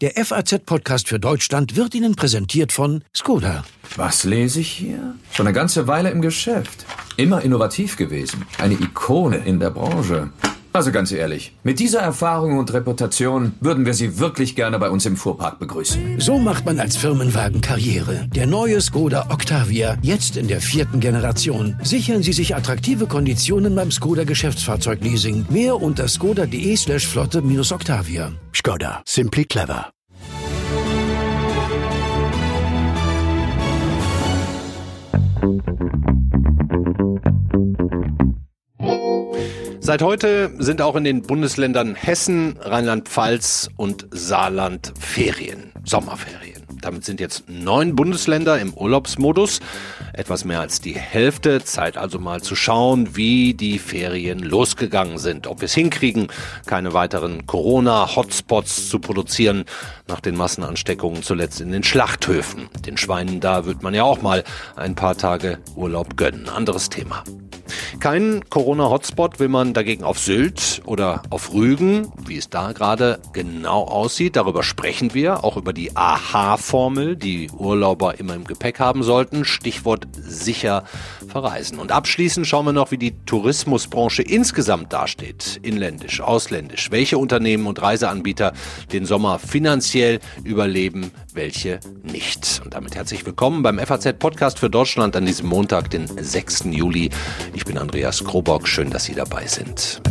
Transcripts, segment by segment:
Der FAZ-Podcast für Deutschland wird Ihnen präsentiert von Skoda. Was lese ich hier? Schon eine ganze Weile im Geschäft. Immer innovativ gewesen. Eine Ikone in der Branche. Also ganz ehrlich, mit dieser Erfahrung und Reputation würden wir Sie wirklich gerne bei uns im Fuhrpark begrüßen. So macht man als Firmenwagen Karriere. Der neue Skoda Octavia, jetzt in der vierten Generation. Sichern Sie sich attraktive Konditionen beim Skoda Geschäftsfahrzeugleasing. Mehr unter skoda.de slash flotte minus Octavia. Skoda, simply clever. Seit heute sind auch in den Bundesländern Hessen, Rheinland-Pfalz und Saarland Ferien, Sommerferien. Damit sind jetzt neun Bundesländer im Urlaubsmodus. Etwas mehr als die Hälfte. Zeit also mal zu schauen, wie die Ferien losgegangen sind. Ob wir es hinkriegen, keine weiteren Corona-Hotspots zu produzieren, nach den Massenansteckungen zuletzt in den Schlachthöfen. Den Schweinen da wird man ja auch mal ein paar Tage Urlaub gönnen. Anderes Thema. Keinen Corona-Hotspot will man dagegen auf Sylt oder auf Rügen. Wie es da gerade genau aussieht, darüber sprechen wir. Auch über die AHA-Formel, die Urlauber immer im Gepäck haben sollten. Stichwort sicher verreisen. Und abschließend schauen wir noch, wie die Tourismusbranche insgesamt dasteht. Inländisch, ausländisch. Welche Unternehmen und Reiseanbieter den Sommer finanziell überleben, welche nicht. Und damit herzlich willkommen beim FAZ-Podcast für Deutschland an diesem Montag, den 6. Juli. Ich bin Andreas Krobock. Schön, dass Sie dabei sind.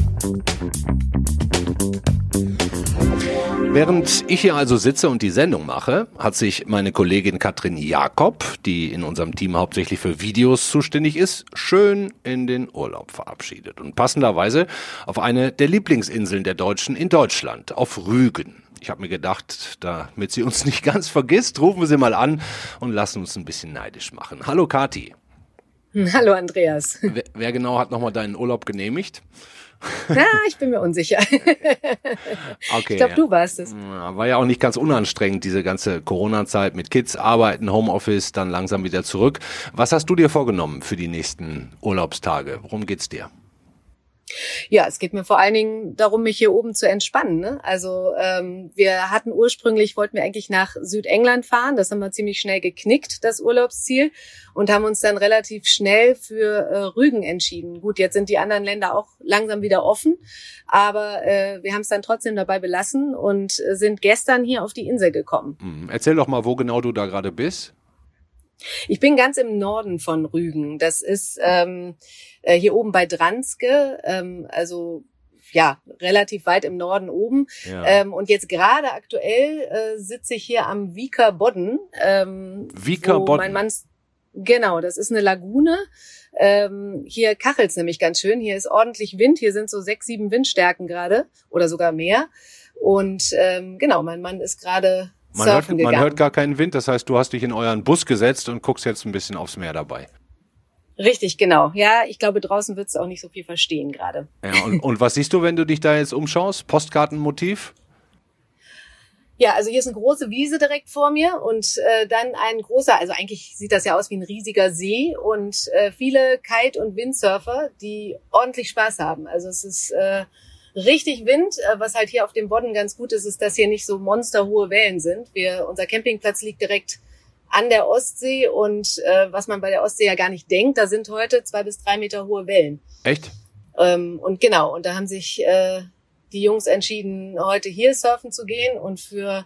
Während ich hier also sitze und die Sendung mache, hat sich meine Kollegin Katrin Jakob, die in unserem Team hauptsächlich für Videos zuständig ist, schön in den Urlaub verabschiedet und passenderweise auf eine der Lieblingsinseln der Deutschen in Deutschland, auf Rügen. Ich habe mir gedacht, damit sie uns nicht ganz vergisst, rufen wir sie mal an und lassen uns ein bisschen neidisch machen. Hallo Kati. Hallo Andreas. Wer, wer genau hat nochmal deinen Urlaub genehmigt? Ja, ich bin mir unsicher. Okay, ich glaube, du warst es. War ja auch nicht ganz unanstrengend, diese ganze Corona-Zeit mit Kids, Arbeiten, Homeoffice, dann langsam wieder zurück. Was hast du dir vorgenommen für die nächsten Urlaubstage? Worum geht's dir? Ja, es geht mir vor allen Dingen darum, mich hier oben zu entspannen. Ne? Also ähm, wir hatten ursprünglich, wollten wir eigentlich nach Südengland fahren. Das haben wir ziemlich schnell geknickt, das Urlaubsziel, und haben uns dann relativ schnell für äh, Rügen entschieden. Gut, jetzt sind die anderen Länder auch langsam wieder offen, aber äh, wir haben es dann trotzdem dabei belassen und äh, sind gestern hier auf die Insel gekommen. Hm, Erzähl doch mal, wo genau du da gerade bist. Ich bin ganz im Norden von Rügen. Das ist ähm, äh, hier oben bei Dranske, ähm, also ja, relativ weit im Norden oben. Ja. Ähm, und jetzt gerade aktuell äh, sitze ich hier am Wieker Bodden. Ähm, Wieker Bodden. Mein Mann, genau, das ist eine Lagune. Ähm, hier kachelt's nämlich ganz schön. Hier ist ordentlich Wind. Hier sind so sechs, sieben Windstärken gerade oder sogar mehr. Und ähm, genau, mein Mann ist gerade Man hört, man hört gar keinen Wind, das heißt, du hast dich in euren Bus gesetzt und guckst jetzt ein bisschen aufs Meer dabei. Richtig, genau. Ja, ich glaube, draußen wird's auch nicht so viel verstehen gerade. Ja, und, und was siehst du, wenn du dich da jetzt umschaust? Postkartenmotiv? Ja, also hier ist eine große Wiese direkt vor mir und äh, dann ein großer, also eigentlich sieht das ja aus wie ein riesiger See und äh, viele Kite- und Windsurfer, die ordentlich Spaß haben. Also es ist äh, richtig Wind. Äh, was halt hier auf dem Bodden ganz gut ist, ist, dass hier nicht so monsterhohe Wellen sind. Wir, unser Campingplatz liegt direkt an der Ostsee und äh, was man bei der Ostsee ja gar nicht denkt, da sind heute zwei bis drei Meter hohe Wellen. Echt? Ähm, und genau, und da haben sich äh, die Jungs entschieden, heute hier surfen zu gehen. Und für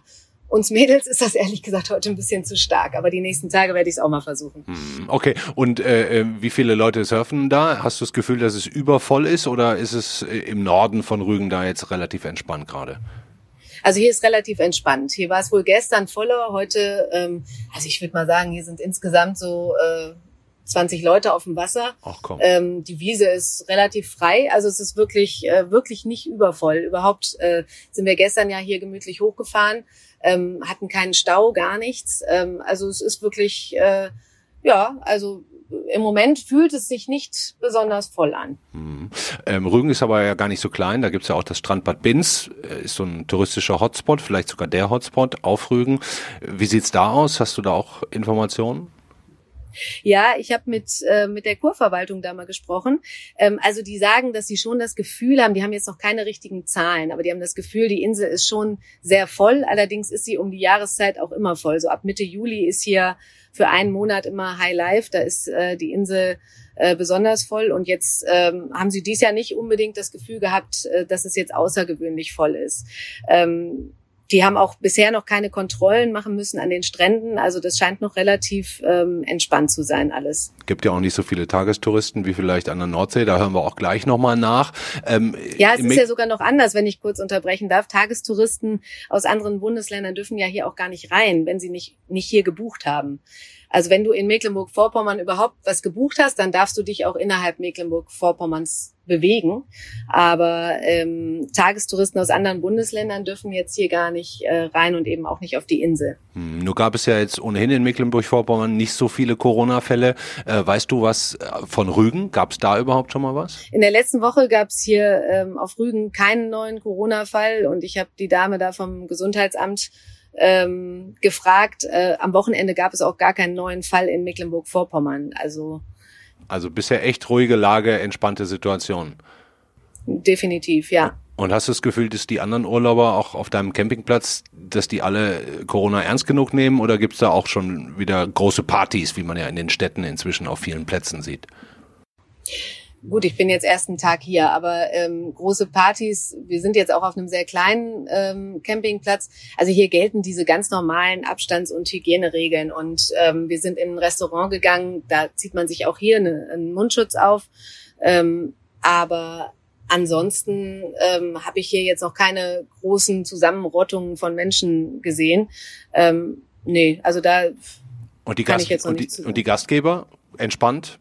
uns Mädels ist das ehrlich gesagt heute ein bisschen zu stark. Aber die nächsten Tage werde ich es auch mal versuchen. Hm, Okay, und äh, äh, wie viele Leute surfen da? Hast du das Gefühl, dass es übervoll ist oder ist es äh, im Norden von Rügen da jetzt relativ entspannt gerade? Also hier ist relativ entspannt. Hier war es wohl gestern voller, heute, ähm, also ich würde mal sagen, hier sind insgesamt so äh, 20 Leute auf dem Wasser. Ach komm. Ähm, die Wiese ist relativ frei, also es ist wirklich, äh, wirklich nicht übervoll. Überhaupt äh, sind wir gestern ja hier gemütlich hochgefahren, ähm, hatten keinen Stau, gar nichts. Ähm, also es ist wirklich, äh, ja, also im Moment fühlt es sich nicht besonders voll an. Hm. Ähm, Rügen ist aber ja gar nicht so klein. Da gibt's ja auch das Strandbad Binz, äh, ist so ein touristischer Hotspot, vielleicht sogar der Hotspot auf Rügen. Wie sieht's da aus? Hast du da auch Informationen? Ja, ich habe mit, äh, mit der Kurverwaltung da mal gesprochen. Ähm, also die sagen, dass sie schon das Gefühl haben, die haben jetzt noch keine richtigen Zahlen, aber die haben das Gefühl, die Insel ist schon sehr voll. Allerdings ist sie um die Jahreszeit auch immer voll. So ab Mitte Juli ist hier für einen Monat immer High Life. Da ist äh, die Insel äh, besonders voll. Und jetzt ähm, haben sie dies Jahr nicht unbedingt das Gefühl gehabt, äh, dass es jetzt außergewöhnlich voll ist. Ähm, die haben auch bisher noch keine Kontrollen machen müssen an den Stränden. Also das scheint noch relativ ähm, entspannt zu sein alles. Gibt ja auch nicht so viele Tagestouristen wie vielleicht an der Nordsee. Da hören wir auch gleich nochmal nach. Ähm, ja, es ist ja sogar noch anders, wenn ich kurz unterbrechen darf. Tagestouristen aus anderen Bundesländern dürfen ja hier auch gar nicht rein, wenn sie nicht, nicht hier gebucht haben. Also wenn du in Mecklenburg-Vorpommern überhaupt was gebucht hast, dann darfst du dich auch innerhalb Mecklenburg-Vorpommerns bewegen. Aber ähm, Tagestouristen aus anderen Bundesländern dürfen jetzt hier gar nicht äh, rein und eben auch nicht auf die Insel. Hm, nur gab es ja jetzt ohnehin in Mecklenburg-Vorpommern nicht so viele Corona-Fälle. Äh, weißt du was äh, von Rügen? Gab es da überhaupt schon mal was? In der letzten Woche gab es hier ähm, auf Rügen keinen neuen Corona-Fall und ich habe die Dame da vom Gesundheitsamt ähm, gefragt. Äh, am Wochenende gab es auch gar keinen neuen Fall in Mecklenburg-Vorpommern. Also also bisher echt ruhige Lage, entspannte Situation. Definitiv, ja. Und hast du das Gefühl, dass die anderen Urlauber auch auf deinem Campingplatz, dass die alle Corona ernst genug nehmen oder gibt es da auch schon wieder große Partys, wie man ja in den Städten inzwischen auf vielen Plätzen sieht? Gut, ich bin jetzt ersten Tag hier, aber ähm, große Partys, wir sind jetzt auch auf einem sehr kleinen ähm, Campingplatz. Also hier gelten diese ganz normalen Abstands- und Hygieneregeln. Und ähm, wir sind in ein Restaurant gegangen, da zieht man sich auch hier eine, einen Mundschutz auf. Ähm, aber ansonsten ähm, habe ich hier jetzt noch keine großen Zusammenrottungen von Menschen gesehen. Ähm, nee, also da und die, Gast und die, und die Gastgeber entspannt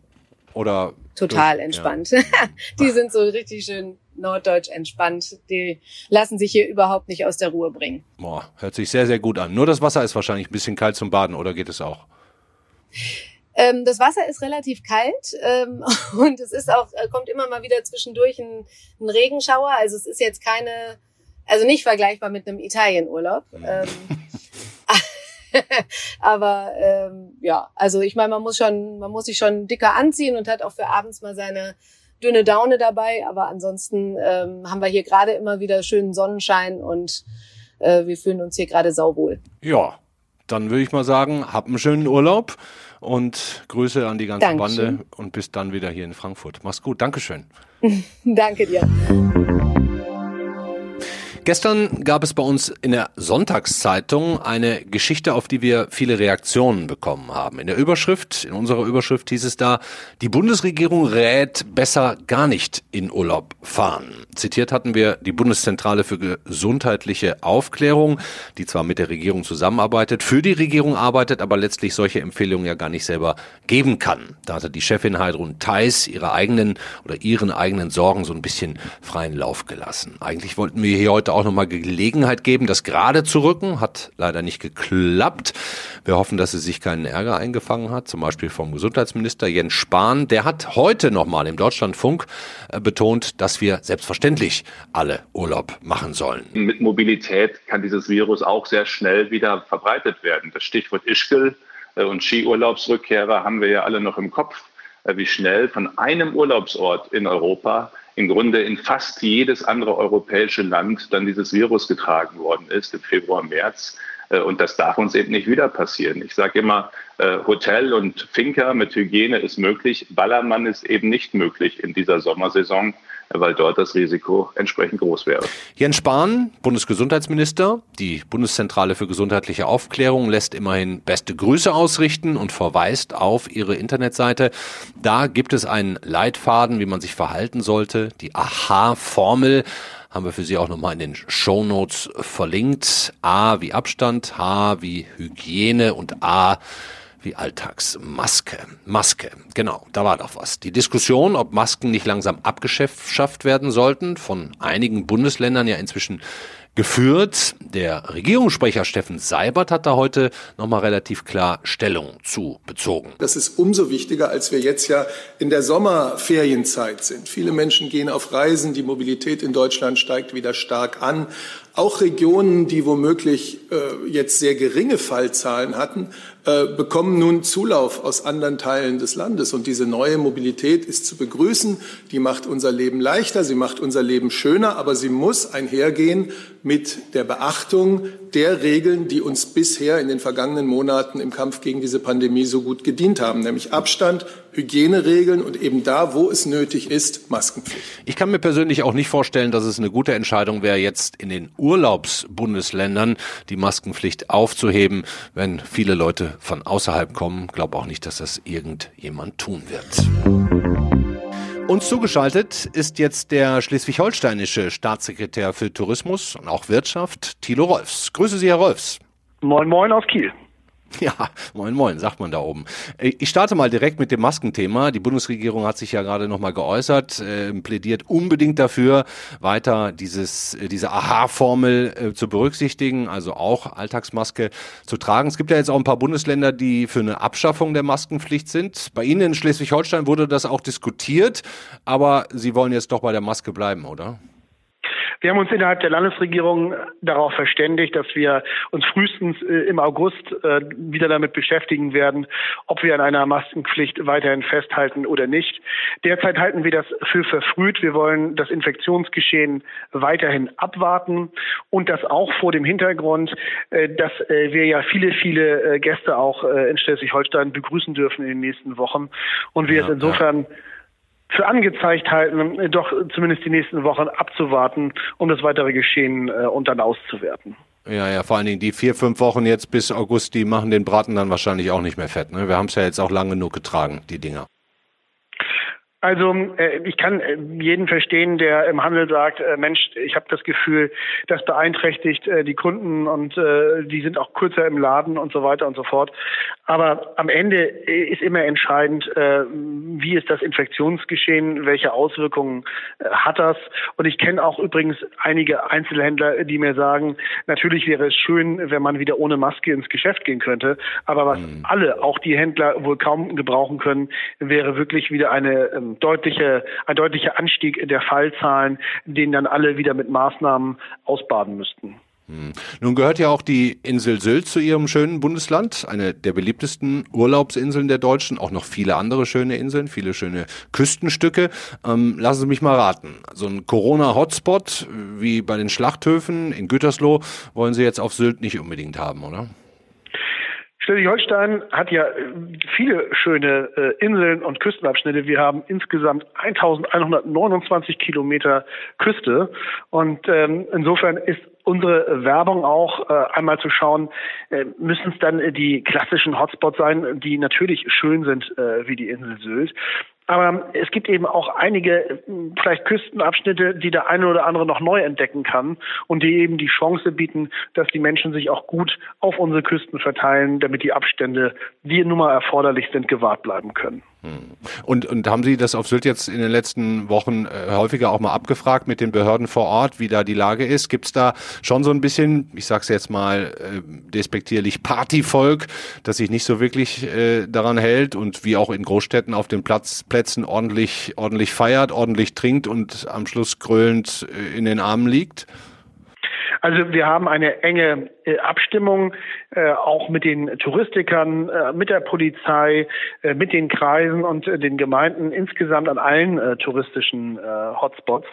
oder total entspannt. Ja. die sind so richtig schön norddeutsch entspannt. Die lassen sich hier überhaupt nicht aus der Ruhe bringen. Boah, hört sich sehr, sehr gut an. Nur das Wasser ist wahrscheinlich ein bisschen kalt zum Baden, oder geht es auch? Ähm, das Wasser ist relativ kalt ähm, und es ist auch, äh, kommt immer mal wieder zwischendurch ein, ein, Regenschauer. Also es ist jetzt keine, also nicht vergleichbar mit einem Italienurlaub. Mhm. Ähm, Aber ähm, ja, also ich meine, man muss schon, man muss sich schon dicker anziehen und hat auch für abends mal seine dünne Daune dabei. Aber ansonsten ähm, haben wir hier gerade immer wieder schönen Sonnenschein und äh, wir fühlen uns hier gerade sauwohl. Ja, dann würde ich mal sagen, hab einen schönen Urlaub und Grüße an die ganze Dankeschön. Bande und bis dann wieder hier in Frankfurt. Mach's gut, Dankeschön. Danke dir. Gestern gab es bei uns in der Sonntagszeitung eine Geschichte, auf die wir viele Reaktionen bekommen haben. In der Überschrift, in unserer Überschrift hieß es da, die Bundesregierung rät besser gar nicht in Urlaub fahren. Zitiert hatten wir die Bundeszentrale für gesundheitliche Aufklärung, die zwar mit der Regierung zusammenarbeitet, für die Regierung arbeitet, aber letztlich solche Empfehlungen ja gar nicht selber geben kann. Da hatte die Chefin Heidrun Theis ihre eigenen oder ihren eigenen Sorgen so ein bisschen freien Lauf gelassen. Eigentlich wollten wir hier heute heute auch nochmal Gelegenheit geben, das gerade zu rücken. Hat leider nicht geklappt. Wir hoffen, dass sie sich keinen Ärger eingefangen hat, zum Beispiel vom Gesundheitsminister Jens Spahn. Der hat heute nochmal im Deutschlandfunk äh, betont, dass wir selbstverständlich alle Urlaub machen sollen. Mit Mobilität kann dieses Virus auch sehr schnell wieder verbreitet werden. Das Stichwort Ischgl äh, und Skiurlaubsrückkehrer haben wir ja alle noch im Kopf, äh, wie schnell von einem Urlaubsort in Europa im Grunde in fast jedes andere europäische Land dann dieses Virus getragen worden ist im Februar, März. Äh, und das darf uns eben nicht wieder passieren. Ich sage immer, äh, Hotel und Finca mit Hygiene ist möglich, Ballermann ist eben nicht möglich in dieser Sommersaison weil dort das Risiko entsprechend groß wäre. Jens Spahn, Bundesgesundheitsminister, die Bundeszentrale für gesundheitliche Aufklärung lässt immerhin beste Grüße ausrichten und verweist auf ihre Internetseite. Da gibt es einen Leitfaden, wie man sich verhalten sollte, die Aha-Formel haben wir für Sie auch nochmal in den Show Notes verlinkt. A wie Abstand, H wie Hygiene und A wie Alltagsmaske. Maske, genau, da war doch was. Die Diskussion, ob Masken nicht langsam abgeschafft werden sollten, von einigen Bundesländern ja inzwischen geführt. Der Regierungssprecher Steffen Seibert hat da heute nochmal relativ klar Stellung zu bezogen. Das ist umso wichtiger, als wir jetzt ja in der Sommerferienzeit sind. Viele Menschen gehen auf Reisen, die Mobilität in Deutschland steigt wieder stark an. Auch Regionen, die womöglich äh, jetzt sehr geringe Fallzahlen hatten, äh, bekommen nun Zulauf aus anderen Teilen des Landes. Und diese neue Mobilität ist zu begrüßen. Die macht unser Leben leichter, sie macht unser Leben schöner, aber sie muss einhergehen mit der Beachtung der Regeln, die uns bisher in den vergangenen Monaten im Kampf gegen diese Pandemie so gut gedient haben, nämlich Abstand, Hygieneregeln und eben da, wo es nötig ist, Maskenpflicht. Ich kann mir persönlich auch nicht vorstellen, dass es eine gute Entscheidung wäre, jetzt in den Urlaubsbundesländern die Maskenpflicht aufzuheben, wenn viele Leute von außerhalb kommen. Glaube auch nicht, dass das irgendjemand tun wird. Uns zugeschaltet ist jetzt der schleswig-holsteinische Staatssekretär für Tourismus und auch Wirtschaft, Thilo Rolfs. Grüße Sie, Herr Rolfs. Moin, moin aus Kiel. Ja, moin moin, sagt man da oben. Ich starte mal direkt mit dem Maskenthema. Die Bundesregierung hat sich ja gerade nochmal geäußert, äh, plädiert unbedingt dafür, weiter dieses, äh, diese Aha-Formel äh, zu berücksichtigen, also auch Alltagsmaske zu tragen. Es gibt ja jetzt auch ein paar Bundesländer, die für eine Abschaffung der Maskenpflicht sind. Bei Ihnen in Schleswig-Holstein wurde das auch diskutiert, aber Sie wollen jetzt doch bei der Maske bleiben, oder? Wir haben uns innerhalb der Landesregierung darauf verständigt, dass wir uns frühestens äh, im August äh, wieder damit beschäftigen werden, ob wir an einer Maskenpflicht weiterhin festhalten oder nicht. Derzeit halten wir das für verfrüht. Wir wollen das Infektionsgeschehen weiterhin abwarten und das auch vor dem Hintergrund, äh, dass wir ja viele, viele Gäste auch in Schleswig-Holstein begrüßen dürfen in den nächsten Wochen und wir ja, es insofern ja für angezeigt halten, doch zumindest die nächsten Wochen abzuwarten, um das weitere Geschehen äh, und dann auszuwerten. Ja, ja, vor allen Dingen die vier, fünf Wochen jetzt bis August, die machen den Braten dann wahrscheinlich auch nicht mehr fett. Ne? Wir haben es ja jetzt auch lang genug getragen, die Dinger. Also äh, ich kann äh, jeden verstehen, der im Handel sagt, äh, Mensch, ich habe das Gefühl, das beeinträchtigt äh, die Kunden und die sind auch kürzer im Laden und so weiter und so fort. Aber am Ende äh, ist immer entscheidend, äh, wie ist das Infektionsgeschehen, welche Auswirkungen äh, hat das. Und ich kenne auch übrigens einige Einzelhändler, die mir sagen, natürlich wäre es schön, wenn man wieder ohne Maske ins Geschäft gehen könnte. Aber was mhm. alle, auch die Händler, wohl kaum gebrauchen können, wäre wirklich wieder eine ähm, deutliche, ein deutlicher Anstieg der Fallzahlen, den dann alle wieder mit Maßnahmen ausbaden müssten. Hm. Nun gehört ja auch die Insel Sylt zu Ihrem schönen Bundesland, eine der beliebtesten Urlaubsinseln der Deutschen, auch noch viele andere schöne Inseln, viele schöne Küstenstücke. Ähm, lassen Sie mich mal raten. So ein Corona-Hotspot wie bei den Schlachthöfen in Gütersloh wollen Sie jetzt auf Sylt nicht unbedingt haben, oder? Schleswig-Holstein hat ja äh, viele schöne äh, Inseln und Küstenabschnitte. Wir haben insgesamt 1129 Kilometer Küste und ähm, insofern ist unsere Werbung auch äh, einmal zu schauen, äh, müssen es dann die klassischen Hotspots sein, die natürlich schön sind äh, wie die Insel Sylt. Aber es gibt eben auch einige vielleicht Küstenabschnitte, die der eine oder andere noch neu entdecken kann und die eben die Chance bieten, dass die Menschen sich auch gut auf unsere Küsten verteilen, damit die Abstände, die nun mal erforderlich sind, gewahrt bleiben können. Hm. Und, und haben Sie das auf Sylt jetzt in den letzten Wochen äh, häufiger auch mal abgefragt mit den Behörden vor Ort, wie da die Lage ist? Gibt es da schon so ein bisschen, ich sag's jetzt mal äh, despektierlich, Partyvolk, das sich nicht so wirklich äh, daran hält und wie auch in Großstädten auf den Platz, Plätzen ordentlich, ordentlich feiert, ordentlich trinkt und am Schluss grölend äh, in den Armen liegt? Also wir haben eine enge Abstimmung äh, auch mit den Touristikern, äh, mit der Polizei, äh, mit den Kreisen und äh, den Gemeinden insgesamt an allen äh, touristischen Hotspots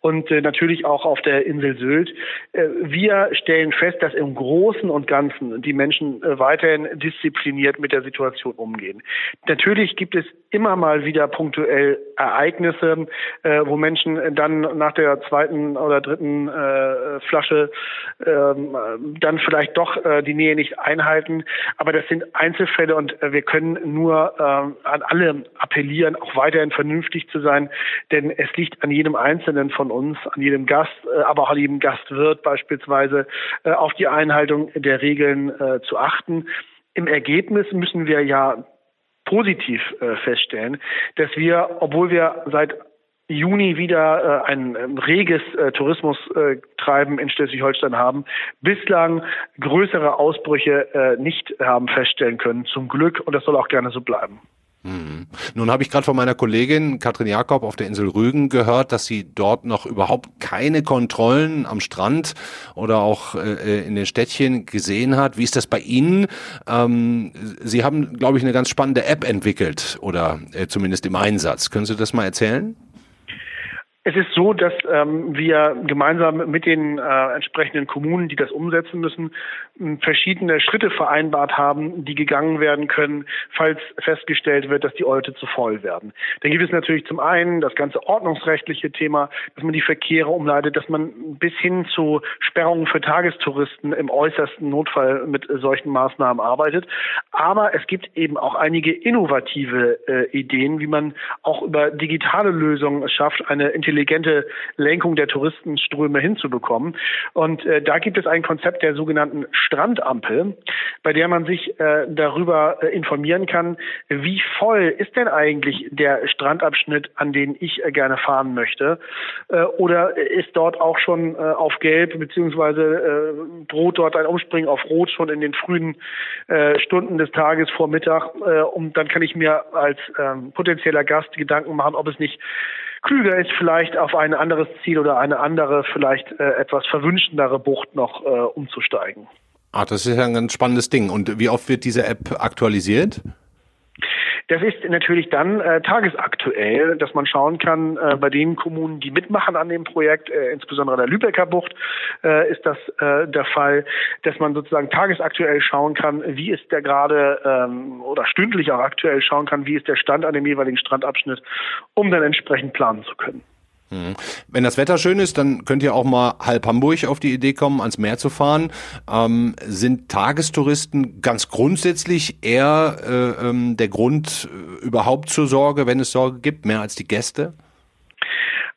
und natürlich auch auf der Insel Sylt. wir stellen fest, dass im Großen und Ganzen die Menschen weiterhin diszipliniert mit der Situation umgehen. Natürlich gibt es immer mal wieder punktuell Ereignisse, wo Menschen dann nach der zweiten oder dritten Flasche ähm, dann vielleicht doch äh, die Nähe nicht einhalten. Aber das sind Einzelfälle und äh, wir können nur äh, an alle appellieren, auch weiterhin vernünftig zu sein, denn es liegt an jedem Einzelnen von uns, an jedem Gast, äh, aber auch an jedem Gastwirt beispielsweise, äh, auf die Einhaltung der Regeln äh, zu achten. Im Ergebnis müssen wir ja positiv äh, feststellen, dass wir, obwohl wir seit Juni wieder äh, ein ähm, reges äh, Tourismustreiben in Schleswig-Holstein haben, bislang größere Ausbrüche äh, nicht haben feststellen können, zum Glück, und das soll auch gerne so bleiben. Hm. Nun habe ich gerade von meiner Kollegin Katrin Jakob auf der Insel Rügen gehört, dass sie dort noch überhaupt keine Kontrollen am Strand oder auch äh, in den Städtchen gesehen hat. Wie ist das bei Ihnen? Ähm, sie haben, glaube ich, eine ganz spannende App entwickelt oder äh, zumindest im Einsatz. Können Sie das mal erzählen? Es ist so, dass ähm, wir gemeinsam mit den äh, entsprechenden Kommunen, die das umsetzen müssen, verschiedene Schritte vereinbart haben, die gegangen werden können, falls festgestellt wird, dass die Orte zu voll werden. Dann gibt es natürlich zum einen das ganze ordnungsrechtliche Thema, dass man die Verkehre umleitet, dass man bis hin zu Sperrungen für Tagestouristen im äußersten Notfall mit solchen Maßnahmen arbeitet. Aber es gibt eben auch einige innovative äh, Ideen, wie man auch über digitale Lösungen es schafft, eine intelligente Lenkung der Touristenströme hinzubekommen. Und äh, da gibt es ein Konzept der sogenannten Strandampel, bei der man sich äh, darüber äh, informieren kann, wie voll ist denn eigentlich der Strandabschnitt, an den ich äh, gerne fahren möchte? Äh, oder ist dort auch schon äh, auf Gelb, beziehungsweise droht dort ein Umspringen auf Rot schon in den frühen Stunden des Tages vor Mittag? und dann kann ich mir als ähm, potenzieller Gast Gedanken machen, ob es nicht klüger ist, vielleicht auf ein anderes Ziel oder eine andere, vielleicht äh, etwas verwünschendere Bucht noch äh, umzusteigen. Ah, das ist ja ein ganz spannendes Ding. Und wie oft wird diese App aktualisiert? Das ist natürlich dann äh, tagesaktuell, dass man schauen kann, äh, bei den Kommunen, die mitmachen an dem Projekt, äh, insbesondere der Lübecker Bucht, äh, ist das äh, der Fall, dass man sozusagen tagesaktuell schauen kann, wie ist der gerade ähm, oder stündlich auch aktuell schauen kann, wie ist der Stand an dem jeweiligen Strandabschnitt, um dann entsprechend planen zu können. Mhm. Wenn das Wetter schön ist, dann könnt ihr auch mal halb Hamburg auf die Idee kommen, ans Meer zu fahren. Ähm, sind Tagestouristen ganz grundsätzlich eher äh, ähm, der Grund äh, überhaupt zur Sorge, wenn es Sorge gibt, mehr als die Gäste?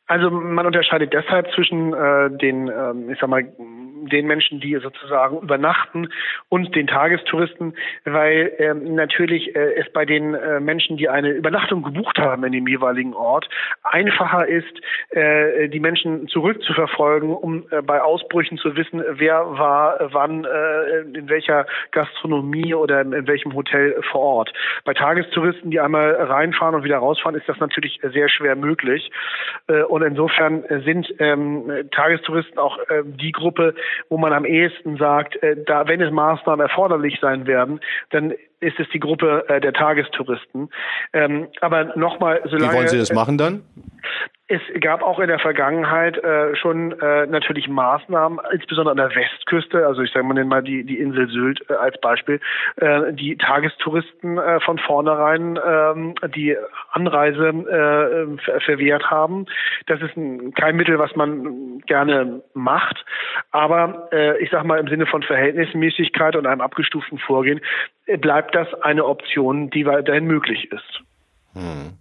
Also man unterscheidet deshalb zwischen äh, den, ähm, ich sag mal, den Menschen, die sozusagen übernachten und den Tagestouristen, weil ähm, natürlich äh, es bei den äh, Menschen, die eine Übernachtung gebucht haben in dem jeweiligen Ort, einfacher ist, äh, die Menschen zurückzuverfolgen, um äh, bei Ausbrüchen zu wissen, wer war wann äh, in welcher Gastronomie oder in, in welchem Hotel vor Ort. Bei Tagestouristen, die einmal reinfahren und wieder rausfahren, ist das natürlich sehr schwer möglich. Äh, und insofern sind ähm, Tagestouristen auch äh, die Gruppe, wo man am ehesten sagt, äh, da, wenn es Maßnahmen erforderlich sein werden, dann ist es die Gruppe äh, der Tagestouristen. Ähm, aber nochmal, solange... Wie wollen Sie das machen dann? Es gab auch in der Vergangenheit äh, schon äh, natürlich Maßnahmen, insbesondere an der Westküste, also ich sage mal mal die, die Insel Sylt äh, als Beispiel, äh, die Tagestouristen äh, von vornherein äh, die Anreise äh, verwehrt haben. Das ist ein, kein Mittel, was man gerne macht, aber äh, ich sage mal im Sinne von Verhältnismäßigkeit und einem abgestuften Vorgehen äh, bleibt das eine Option, die weiterhin möglich ist. Hm.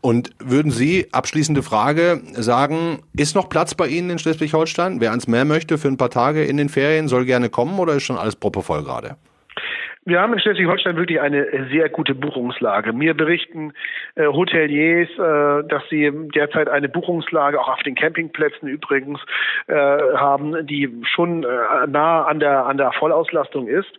Und würden Sie, abschließende Frage, sagen, ist noch Platz bei Ihnen in Schleswig-Holstein? Wer ans Meer möchte für ein paar Tage in den Ferien, soll gerne kommen oder ist schon alles proppevoll gerade? Wir haben in Schleswig-Holstein wirklich eine sehr gute Buchungslage. Mir berichten äh, Hoteliers, äh, dass sie derzeit eine Buchungslage auch auf den Campingplätzen übrigens äh, haben, die schon äh, nah an der an der Vollauslastung ist.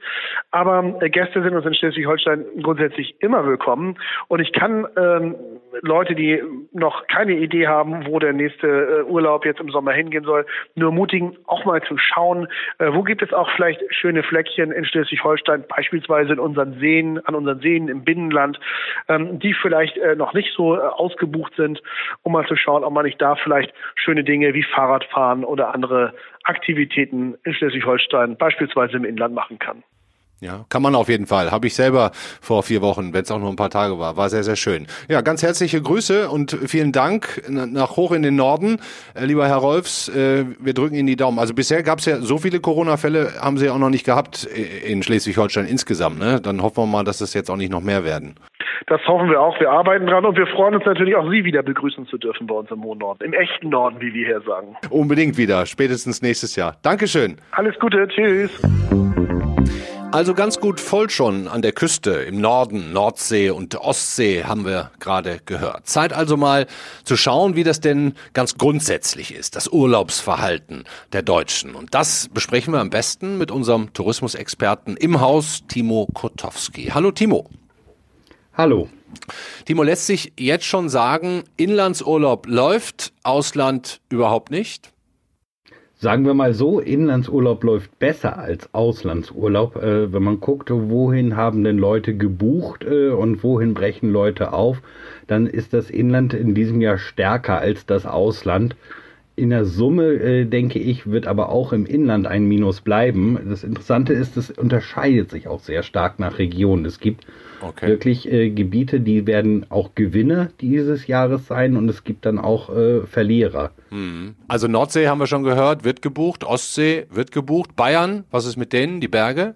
Aber äh, Gäste sind uns in Schleswig-Holstein grundsätzlich immer willkommen. Und ich kann ähm, Leute, die noch keine Idee haben, wo der nächste äh, Urlaub jetzt im Sommer hingehen soll, nur ermutigen, auch mal zu schauen, wo gibt es auch vielleicht schöne Fleckchen in Schleswig-Holstein, beispielsweise beispielsweise in unseren Seen, an unseren Seen im Binnenland, ähm, die vielleicht äh, noch nicht so äh, ausgebucht sind, um mal zu schauen, ob man nicht da vielleicht schöne Dinge wie Fahrradfahren oder andere Aktivitäten in Schleswig-Holstein, beispielsweise im Inland machen kann. Ja, kann man auf jeden Fall. Habe ich selber vor vier Wochen, wenn es auch nur ein paar Tage war. War sehr, sehr schön. Ja, ganz herzliche Grüße und vielen Dank nach hoch in den Norden. Äh, lieber Herr Rolfs, äh, wir drücken Ihnen die Daumen. Also bisher gab es ja so viele Corona-Fälle, haben Sie auch noch nicht gehabt äh, in Schleswig-Holstein insgesamt. Ne? Dann hoffen wir mal, dass das jetzt auch nicht noch mehr werden. Das hoffen wir auch. Wir arbeiten dran und wir freuen uns natürlich auch Sie wieder begrüßen zu dürfen bei uns im Hohen Norden. Im echten Norden, wie wir hier sagen. Unbedingt wieder. Spätestens nächstes Jahr. Dankeschön. Alles Gute. Tschüss. Also ganz gut voll schon an der Küste im Norden, Nordsee und Ostsee haben wir gerade gehört. Zeit also mal zu schauen, wie das denn ganz grundsätzlich ist, das Urlaubsverhalten der Deutschen. Und das besprechen wir am besten mit unserem Tourismusexperten im Haus, Timo Kotowski. Hallo Timo. Hallo. Timo, lässt sich jetzt schon sagen, Inlandsurlaub läuft, Ausland überhaupt nicht? Sagen wir mal so, Inlandsurlaub läuft besser als Auslandsurlaub. Äh, wenn man guckt, wohin haben denn Leute gebucht äh, und wohin brechen Leute auf, dann ist das Inland in diesem Jahr stärker als das Ausland. In der Summe, äh, denke ich, wird aber auch im Inland ein Minus bleiben. Das Interessante ist, es unterscheidet sich auch sehr stark nach Region. Es gibt okay. wirklich äh, Gebiete, die werden auch Gewinner dieses Jahres sein und es gibt dann auch äh, Verlierer. Mhm. Also Nordsee haben wir schon gehört, wird gebucht, Ostsee wird gebucht, Bayern, was ist mit denen, die Berge?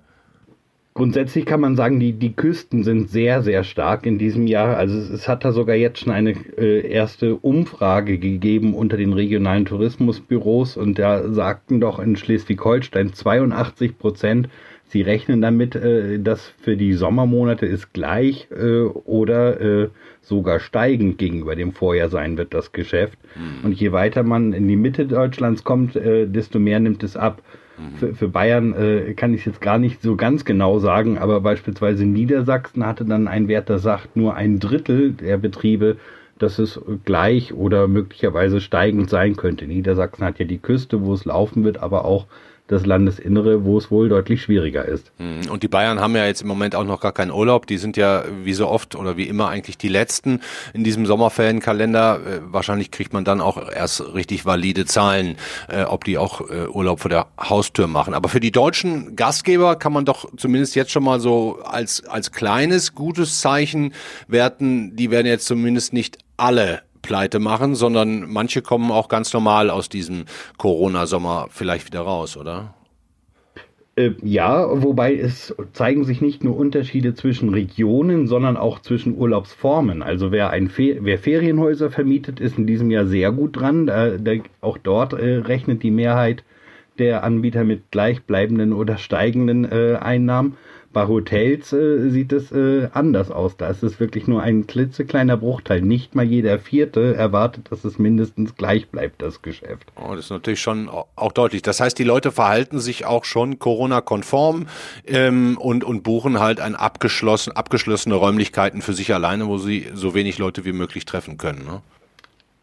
Grundsätzlich kann man sagen, die, die Küsten sind sehr, sehr stark in diesem Jahr. Also es, es hat da sogar jetzt schon eine äh, erste Umfrage gegeben unter den regionalen Tourismusbüros und da sagten doch in Schleswig-Holstein 82 Prozent Sie rechnen damit, äh, dass für die Sommermonate es gleich äh, oder äh, sogar steigend gegenüber dem Vorjahr sein wird, das Geschäft. Mhm. Und je weiter man in die Mitte Deutschlands kommt, äh, desto mehr nimmt es ab. Mhm. Für, für, Bayern äh, kann ich es jetzt gar nicht so ganz genau sagen, aber beispielsweise Niedersachsen hatte dann einen Wert, der sagt, nur ein Drittel der Betriebe dass es gleich oder möglicherweise steigend sein könnte. Niedersachsen hat ja die Küste, wo es laufen wird, aber auch das Landesinnere, wo es wohl deutlich schwieriger ist. Hm, und die Bayern haben ja jetzt im Moment auch noch gar keinen Urlaub. Die sind ja wie so oft oder wie immer eigentlich die letzten in diesem Sommerferienkalender. Äh, wahrscheinlich kriegt man dann auch erst richtig valide Zahlen, äh, ob die auch äh, Urlaub vor der Haustür machen. Aber für die deutschen Gastgeber kann man doch zumindest jetzt schon mal so als, als kleines, gutes Zeichen werten. Die werden jetzt zumindest nicht alle pleite machen, sondern manche kommen auch ganz normal aus diesem Corona-Sommer vielleicht wieder raus, oder? Äh, ja, wobei es zeigen sich nicht nur Unterschiede zwischen Regionen, sondern auch zwischen Urlaubsformen. Also wer, ein Fe wer Ferienhäuser vermietet, ist in diesem Jahr sehr gut dran. Da, da, auch dort äh, rechnet die Mehrheit der Anbieter mit gleichbleibenden oder steigenden äh, Einnahmen. Bei Hotels äh, sieht es äh, anders aus. Da ist es wirklich nur ein klitzekleiner Bruchteil. Nicht mal jeder Vierte erwartet, dass es mindestens gleich bleibt, das Geschäft. Oh, das ist natürlich schon auch deutlich. Das heißt, die Leute verhalten sich auch schon Corona-konform ähm, und, und buchen halt ein abgeschlossen, abgeschlossene Räumlichkeiten für sich alleine, wo sie so wenig Leute wie möglich treffen können. Ne?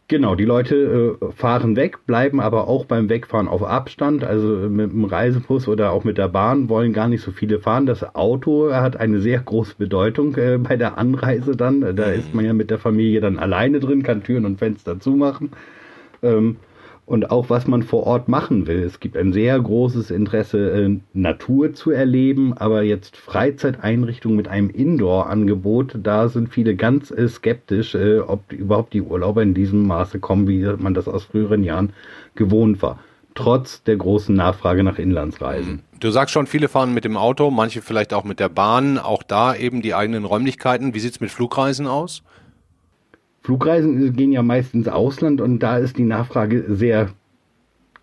Genau, die Leute äh, fahren weg, bleiben aber auch beim Wegfahren auf Abstand. Also mit dem Reisebus oder auch mit der Bahn wollen gar nicht so viele fahren. Das Auto hat eine sehr große Bedeutung äh, bei der Anreise dann. Da ist man ja mit der Familie dann alleine drin, kann Türen und Fenster zumachen. Ähm, und auch was man vor Ort machen will. Es gibt ein sehr großes Interesse, äh, Natur zu erleben, aber jetzt Freizeiteinrichtungen mit einem Indoor-Angebot, da sind viele ganz äh, skeptisch, äh, ob überhaupt die Urlauber in diesem Maße kommen, wie man das aus früheren Jahren gewohnt war. Trotz der großen Nachfrage nach Inlandsreisen. Mhm. Du sagst schon, viele fahren mit dem Auto, manche vielleicht auch mit der Bahn, auch da eben die eigenen Räumlichkeiten. Wie sieht's mit Flugreisen aus? Flugreisen gehen ja meist ins Ausland und da ist die Nachfrage sehr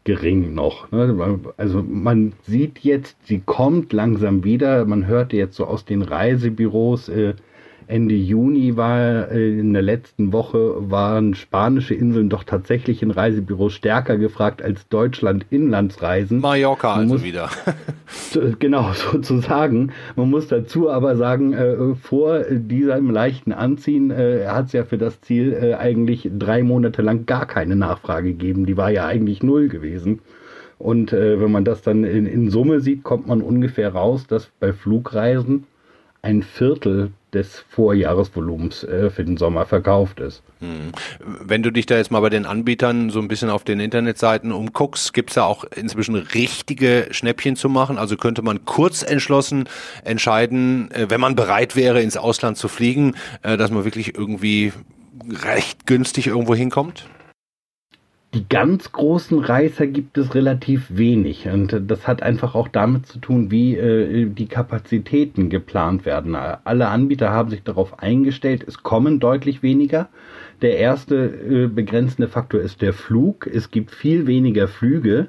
gering noch. Ne? Also man sieht jetzt, sie kommt langsam wieder. Man hörte jetzt so aus den Reisebüros, äh, Ende Juni war äh, in der letzten Woche waren spanische Inseln doch tatsächlich in Reisebüros stärker gefragt als Deutschland Inlandsreisen. Mallorca also muss, wieder. genau, sozusagen. Man muss dazu aber sagen, äh, vor diesem leichten Anziehen äh, hat es ja für das Ziel äh, eigentlich drei Monate lang gar keine Nachfrage gegeben. Die war ja eigentlich null gewesen. Und äh, wenn man das dann in, in Summe sieht, kommt man ungefähr raus, dass bei Flugreisen ein Viertel des Vorjahresvolumens äh, für den Sommer verkauft ist. Hm. Wenn du dich da jetzt mal bei den Anbietern so ein bisschen auf den Internetseiten umguckst, gibt es da auch inzwischen richtige Schnäppchen zu machen? Also könnte man kurz entschlossen entscheiden, äh, wenn man bereit wäre, ins Ausland zu fliegen, äh, dass man wirklich irgendwie recht günstig irgendwo hinkommt? Die ganz großen Reißer gibt es relativ wenig und das hat einfach auch damit zu tun, wie äh, die Kapazitäten geplant werden. Alle Anbieter haben sich darauf eingestellt, es kommen deutlich weniger. Der erste äh, begrenzende Faktor ist der Flug. Es gibt viel weniger Flüge.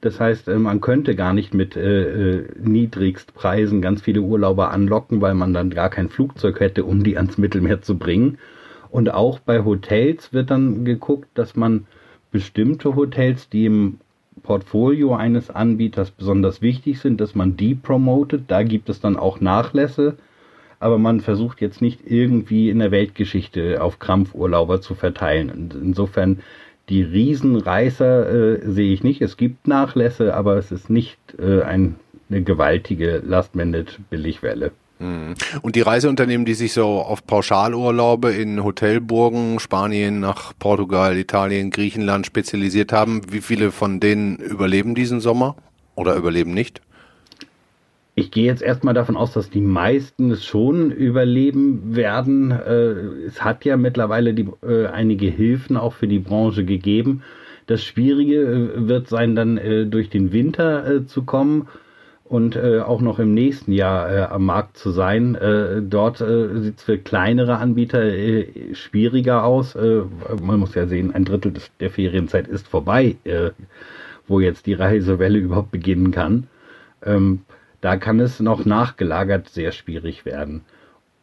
Das heißt, äh, man könnte gar nicht mit äh, äh, Niedrigstpreisen ganz viele Urlauber anlocken, weil man dann gar kein Flugzeug hätte, um die ans Mittelmeer zu bringen. Und auch bei Hotels wird dann geguckt, dass man bestimmte Hotels, die im Portfolio eines Anbieters besonders wichtig sind, dass man die promotet. Da gibt es dann auch Nachlässe. aber man versucht jetzt nicht irgendwie in der Weltgeschichte auf Krampfurlauber zu verteilen. Und insofern die Riesenreißer äh, sehe ich nicht. Es gibt Nachlässe, aber es ist nicht äh, ein, eine gewaltige Last-Minute-Billigwelle. Und die Reiseunternehmen, die sich so auf Pauschalurlaube in Hotelburgen, Spanien nach Portugal, Italien, Griechenland spezialisiert haben, wie viele von denen überleben diesen Sommer oder überleben nicht? Ich gehe jetzt erstmal davon aus, dass die meisten es schon überleben werden. Äh, es hat ja mittlerweile die, äh, einige Hilfen auch für die Branche gegeben. Das Schwierige äh, wird sein, dann durch den Winter zu kommen und auch noch im nächsten Jahr am Markt zu sein. dort sieht es für kleinere Anbieter schwieriger aus. man muss ja sehen, ein Drittel der Ferienzeit ist vorbei, wo jetzt die Reisewelle überhaupt beginnen kann. Ähm, da kann es noch nachgelagert sehr schwierig werden.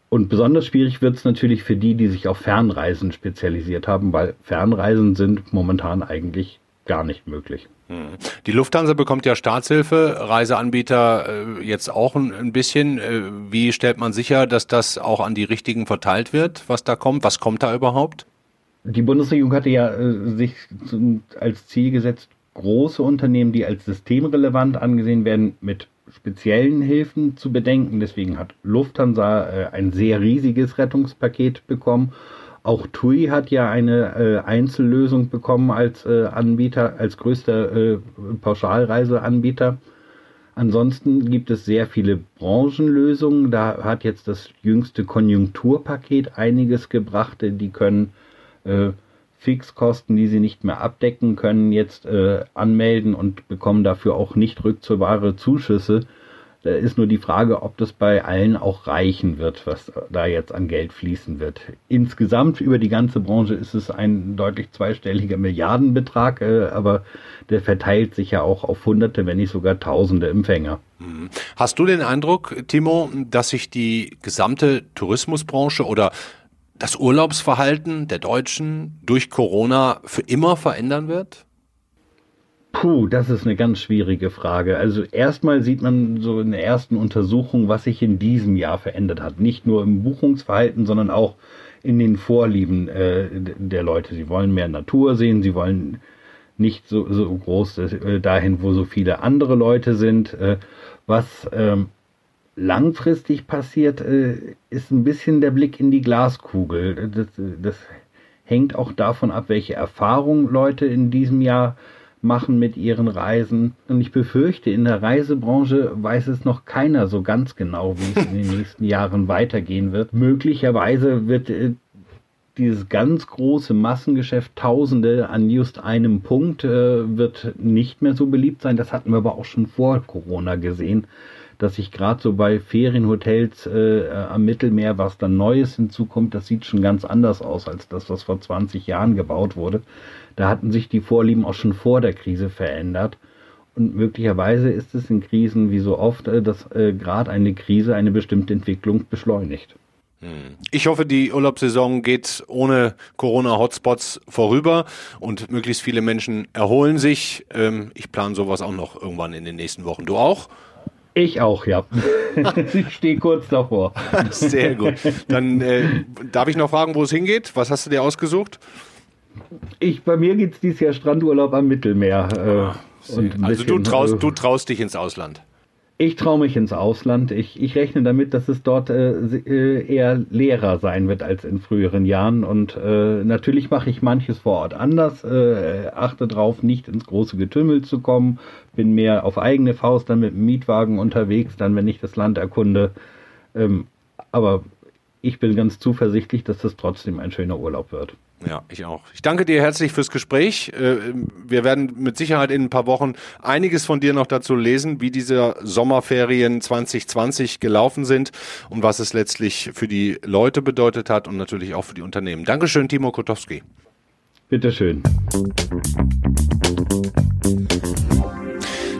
Und besonders schwierig wird es natürlich für die, die sich auf Fernreisen spezialisiert haben, weil Fernreisen sind momentan eigentlich gar nicht möglich. Die Lufthansa bekommt ja Staatshilfe, Reiseanbieter äh, jetzt auch ein, ein bisschen. Äh, wie stellt man sicher, dass das auch an die richtigen verteilt wird, was da kommt? Was kommt da überhaupt? Die Bundesregierung hatte ja äh, sich zum, als Ziel gesetzt, große Unternehmen, die als systemrelevant angesehen werden, mit speziellen Hilfen zu bedenken. Deswegen hat Lufthansa äh, ein sehr riesiges Rettungspaket bekommen. Auch TUI hat ja eine äh, Einzellösung bekommen als äh, Anbieter, als größter äh, Pauschalreiseanbieter. Ansonsten gibt es sehr viele Branchenlösungen. Da hat jetzt das jüngste Konjunkturpaket einiges gebracht. Die können äh, Fixkosten, die sie nicht mehr abdecken können, jetzt äh, anmelden und bekommen dafür auch nicht rückzahrbare Zuschüsse. Da ist nur die Frage, ob das bei allen auch reichen wird, was da jetzt an Geld fließen wird. Insgesamt über die ganze Branche ist es ein deutlich zweistelliger Milliardenbetrag, äh, aber der verteilt sich ja auch auf Hunderte, wenn nicht sogar Tausende Empfänger. Mhm. Hast du den Eindruck, Timo, dass sich die gesamte Tourismusbranche oder das Urlaubsverhalten der Deutschen durch Corona für immer verändern wird? Puh, das ist eine ganz schwierige Frage. Also erstmal sieht man so in der ersten Untersuchung, was sich in diesem Jahr verändert hat. Nicht nur im Buchungsverhalten, sondern auch in den Vorlieben äh, der Leute. Sie wollen mehr Natur sehen, sie wollen nicht so, so groß äh, dahin, wo so viele andere Leute sind. Äh, was ähm, langfristig passiert, äh, ist ein bisschen der Blick in die Glaskugel. Das, das hängt auch davon ab, welche Erfahrungen Leute in diesem Jahr machen mit ihren Reisen. Und ich befürchte, in der Reisebranche weiß es noch keiner so ganz genau, wie es in den nächsten Jahren weitergehen wird. Möglicherweise wird äh, dieses ganz große Massengeschäft Tausende an just einem Punkt äh, wird nicht mehr so beliebt sein. Das hatten wir aber auch schon vor Corona gesehen dass sich gerade so bei Ferienhotels äh, am Mittelmeer was dann Neues hinzukommt, das sieht schon ganz anders aus als das, was vor 20 Jahren gebaut wurde. Da hatten sich die Vorlieben auch schon vor der Krise verändert. Und möglicherweise ist es in Krisen wie so oft, äh, dass äh, gerade eine Krise eine bestimmte Entwicklung beschleunigt. Hm. Ich hoffe, die Urlaubssaison geht ohne Corona-Hotspots vorüber und möglichst viele Menschen erholen sich. Ähm, ich plane sowas auch noch irgendwann in den nächsten Wochen. Du auch? Ich auch, ja. ich stehe kurz davor. Sehr gut. Dann äh, darf ich noch fragen, wo es hingeht? Was hast du dir ausgesucht? Ich, bei mir geht es dieses Jahr Strandurlaub am Mittelmeer. Äh, ah, also du traust, äh, du traust dich ins Ausland. Ich traue mich ins Ausland. Ich, ich rechne damit, dass es dort äh, äh, eher leerer sein wird als in früheren Jahren. Und äh, natürlich mache ich manches vor Ort anders. Äh, achte darauf, nicht ins große Getümmel zu kommen. Bin mehr auf eigene Faust dann mit dem Mietwagen unterwegs, dann wenn ich das Land erkunde. Ähm, aber ich bin ganz zuversichtlich, dass das trotzdem ein schöner Urlaub wird. Ja, ich auch. Ich danke dir herzlich fürs Gespräch. Äh, wir werden mit Sicherheit in ein paar Wochen einiges von dir noch dazu lesen, wie diese Sommerferien 2020 gelaufen sind und was es letztlich für die Leute bedeutet hat und natürlich auch für die Unternehmen. Dankeschön, Timo Kotowski. Bitteschön.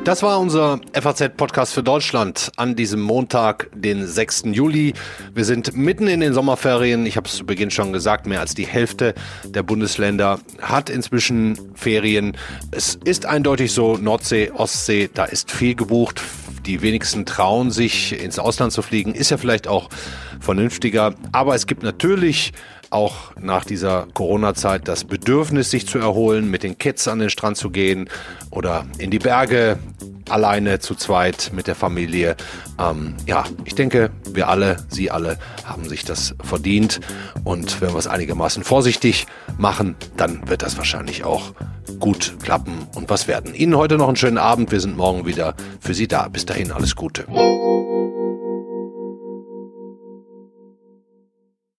Das war unser FAZ-Podcast für Deutschland an diesem Montag, den 6. Juli. Wir sind mitten in den Sommerferien. Ich habe es zu Beginn schon gesagt, mehr als die Hälfte der Bundesländer hat inzwischen Ferien. Es ist eindeutig so, Nordsee, Ostsee, da ist viel gebucht. die wenigsten trauen sich ins Ausland zu fliegen, ist ja vielleicht auch vernünftiger. Aber es gibt natürlich auch nach dieser Corona-Zeit das Bedürfnis, sich zu erholen, mit den Kids an den Strand zu gehen oder in die Berge alleine zu zweit mit der Familie. Ähm, ja, ich denke, wir alle, Sie alle haben sich das verdient. Und wenn wir es einigermaßen vorsichtig machen, dann wird das wahrscheinlich auch gut klappen und was werden. Ihnen heute noch einen schönen Abend. Wir sind morgen wieder für Sie da. Bis dahin alles Gute.